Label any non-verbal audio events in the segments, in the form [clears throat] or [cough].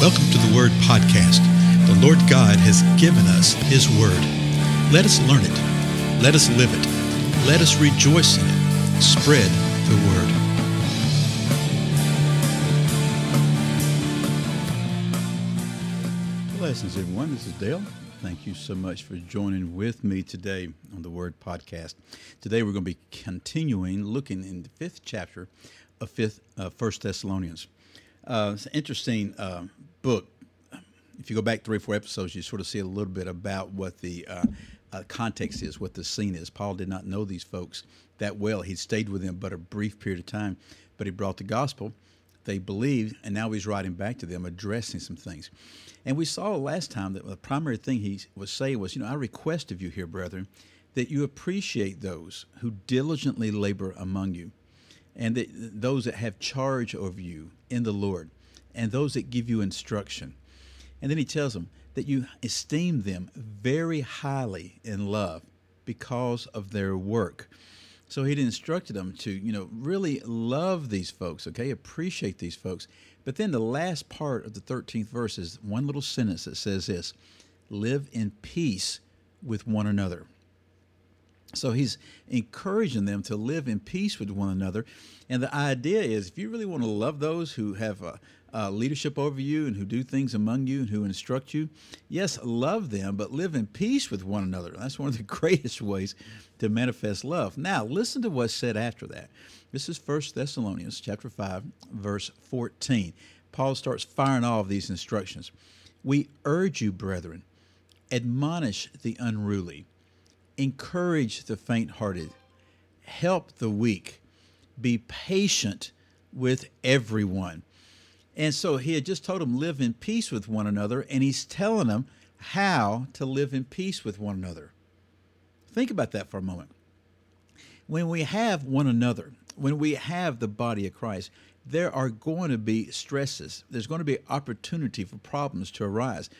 Welcome to the Word Podcast. The Lord God has given us His Word. Let us learn it. Let us live it. Let us rejoice in it. Spread the Word. Blessings, everyone. This is Dale. Thank you so much for joining with me today on the Word Podcast. Today we're going to be continuing looking in the fifth chapter of Fifth uh, First Thessalonians. Uh, it's an interesting uh, book. If you go back three or four episodes, you sort of see a little bit about what the uh, uh, context is, what the scene is. Paul did not know these folks that well. He stayed with them but a brief period of time, but he brought the gospel. They believed, and now he's writing back to them, addressing some things. And we saw last time that the primary thing he was saying was, you know, I request of you here, brethren, that you appreciate those who diligently labor among you and that those that have charge over you in the Lord, and those that give you instruction. And then he tells them that you esteem them very highly in love because of their work. So he'd instructed them to, you know, really love these folks, okay, appreciate these folks. But then the last part of the 13th verse is one little sentence that says this live in peace with one another. So he's encouraging them to live in peace with one another. And the idea is if you really want to love those who have uh, uh, leadership over you and who do things among you and who instruct you, yes, love them, but live in peace with one another. That's one of the [laughs] greatest ways to manifest love. Now, listen to what's said after that. This is 1 Thessalonians chapter 5, verse 14. Paul starts firing off these instructions. We urge you, brethren, admonish the unruly encourage the faint hearted, help the weak, be patient with everyone. And so he had just told them, live in peace with one another, and he's telling them how to live in peace with one another. Think about that for a moment. When we have one another, when we have the body of Christ, there are going to be stresses. There's going to be opportunity for problems to arise.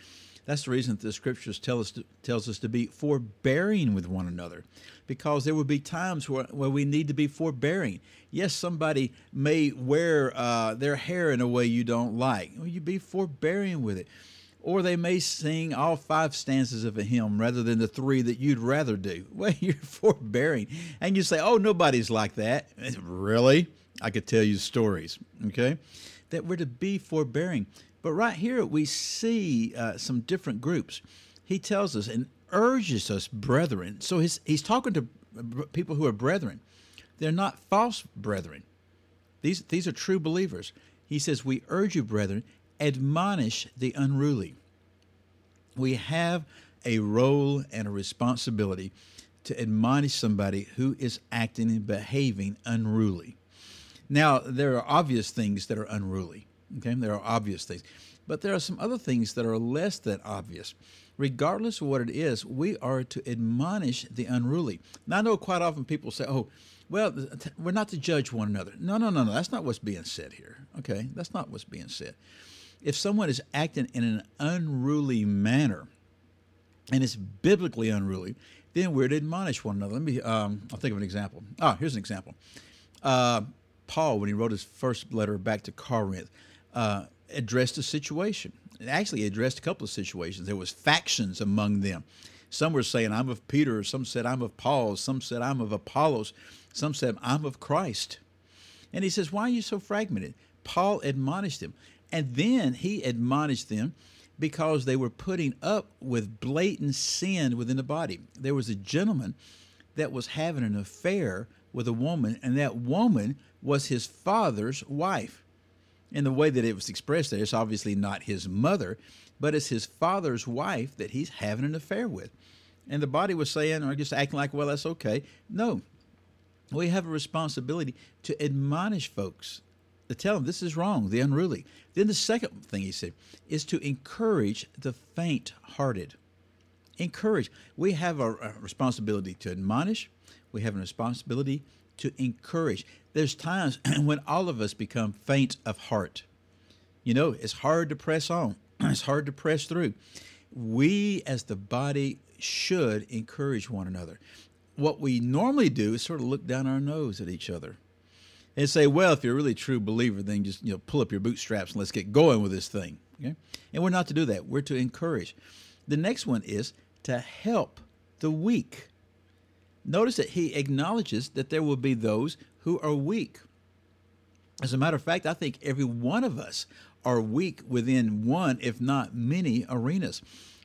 That's the reason that the scriptures tell us to, tells us to be forbearing with one another, because there will be times where, where we need to be forbearing. Yes, somebody may wear uh, their hair in a way you don't like. Well, you be forbearing with it. Or they may sing all five stanzas of a hymn rather than the three that you'd rather do. [laughs] Well, you're forbearing. And you say, oh, nobody's like that. [laughs] Really? I could tell you stories, okay? That we're to be forbearing. But right here, we see uh, some different groups. He tells us and urges us, brethren. So he's, he's talking to people who are brethren. They're not false brethren. These, these are true believers. He says, We urge you, brethren, admonish the unruly. We have a role and a responsibility to admonish somebody who is acting and behaving unruly. Now, there are obvious things that are unruly. Okay, there are obvious things, but there are some other things that are less than obvious. Regardless of what it is, we are to admonish the unruly. Now, I know quite often people say, "Oh, well, we're not to judge one another." No, no, no, no. That's not what's being said here. Okay, that's not what's being said. If someone is acting in an unruly manner, and it's biblically unruly, then we're to admonish one another. Let me. Um, I'll think of an example. Ah, here's an example. Uh, Paul, when he wrote his first letter back to Corinth, uh, addressed a situation. It actually addressed a couple of situations. There was factions among them. Some were saying, I'm of Peter. Some said, I'm of Paul. Some said, I'm of Apollos. Some said, I'm of Christ. And he says, Why are you so fragmented? Paul admonished them. And then he admonished them because they were putting up with blatant sin within the body. There was a gentleman that was having an affair with a woman, and that woman was his father's wife in the way that it was expressed there, it's obviously not his mother, but it's his father's wife that he's having an affair with. And the body was saying, or just acting like, well, that's okay. No. We have a responsibility to admonish folks, to tell them this is wrong, the unruly. Then the second thing he said is to encourage the faint hearted. Encourage. We have a responsibility to admonish, we have a responsibility to encourage. There's times [clears throat] when all of us become faint of heart. You know, it's hard to press on, [clears throat] it's hard to press through. We, as the body, should encourage one another. What we normally do is sort of look down our nose at each other and say, well, if you're a really true believer, then just you know pull up your bootstraps and let's get going with this thing. Okay? And we're not to do that. We're to encourage. The next one is to help the weak. Notice that he acknowledges that there will be those who are weak. As a matter of fact, I think every one of us are weak within one, if not many, arenas.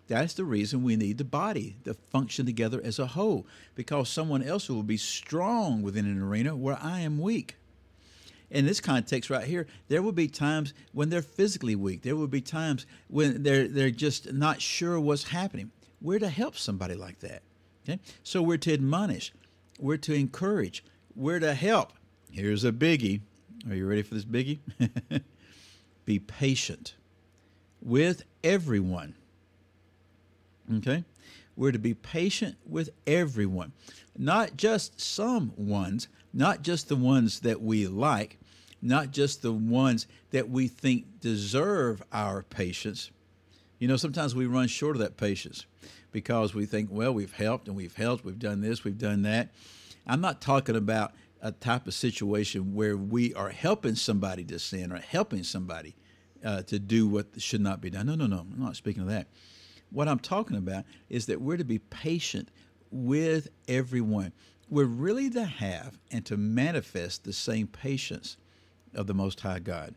That's the reason we need the body to function together as a whole, because someone else will be strong within an arena where I am weak. In this context right here, there will be times when they're physically weak. There will be times when they're they're just not sure what's happening. We're to help somebody like that. Okay? So we're to admonish, we're to encourage, we're to help. Here's a biggie. Are you ready for this biggie? [laughs] be patient with everyone. Okay? We're to be patient with everyone, not just some ones, not just the ones that we like, not just the ones that we think deserve our patience. You know, sometimes we run short of that patience because we think, well, we've helped and we've helped, we've done this, we've done that. I'm not talking about a type of situation where we are helping somebody to sin or helping somebody uh, to do what should not be done. No, no, no. I'm not speaking of that. What I'm talking about is that we're to be patient with everyone. We're really to have and to manifest the same patience of the Most High God.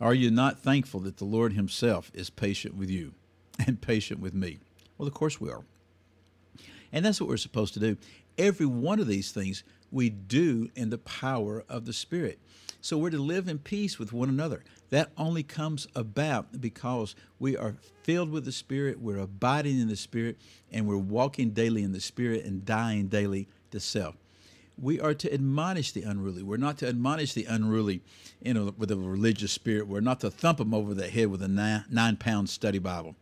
Are you not thankful that the Lord Himself is patient with you and patient with me? Well, of course we are. And that's what we're supposed to do. Every one of these things we do in the power of the Spirit. So we're to live in peace with one another. That only comes about because we are filled with the Spirit, we're abiding in the Spirit, and we're walking daily in the Spirit and dying daily to self. We are to admonish the unruly. We're not to admonish the unruly you know, with a religious spirit. We're not to thump them over the head with a nine, nine pound study Bible.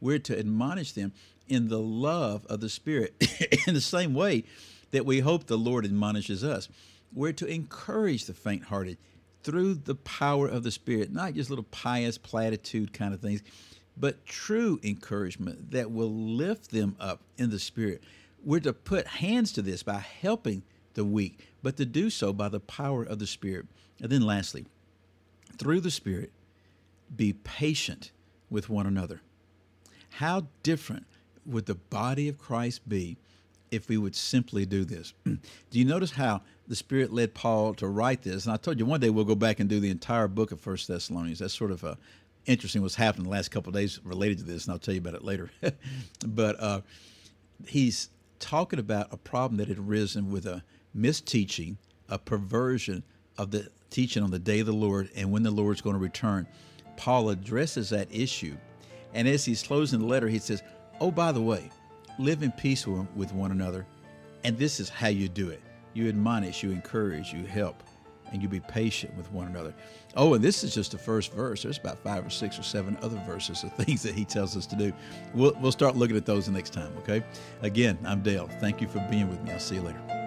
We're to admonish them in the love of the Spirit [laughs] in the same way that we hope the Lord admonishes us. We're to encourage the faint hearted through the power of the Spirit, not just little pious platitude kind of things, but true encouragement that will lift them up in the Spirit. We're to put hands to this by helping the weak, but to do so by the power of the Spirit. And then, lastly, through the Spirit, be patient with one another. How different would the body of Christ be if we would simply do this. [clears throat] do you notice how the Spirit led Paul to write this? And I told you one day we'll go back and do the entire book of First Thessalonians. That's sort of uh, interesting what's happened the last couple of days related to this, and I'll tell you about it later. [laughs] but uh, he's talking about a problem that had arisen with a misteaching, a perversion of the teaching on the day of the Lord and when the Lord's going to return. Paul addresses that issue. And as he's closing the letter, he says, Oh, by the way, live in peace with one another. And this is how you do it you admonish, you encourage, you help, and you be patient with one another. Oh, and this is just the first verse. There's about five or six or seven other verses of [laughs] things that he tells us to do. We'll, we'll start looking at those the next time, okay? Again, I'm Dale. Thank you for being with me. I'll see you later.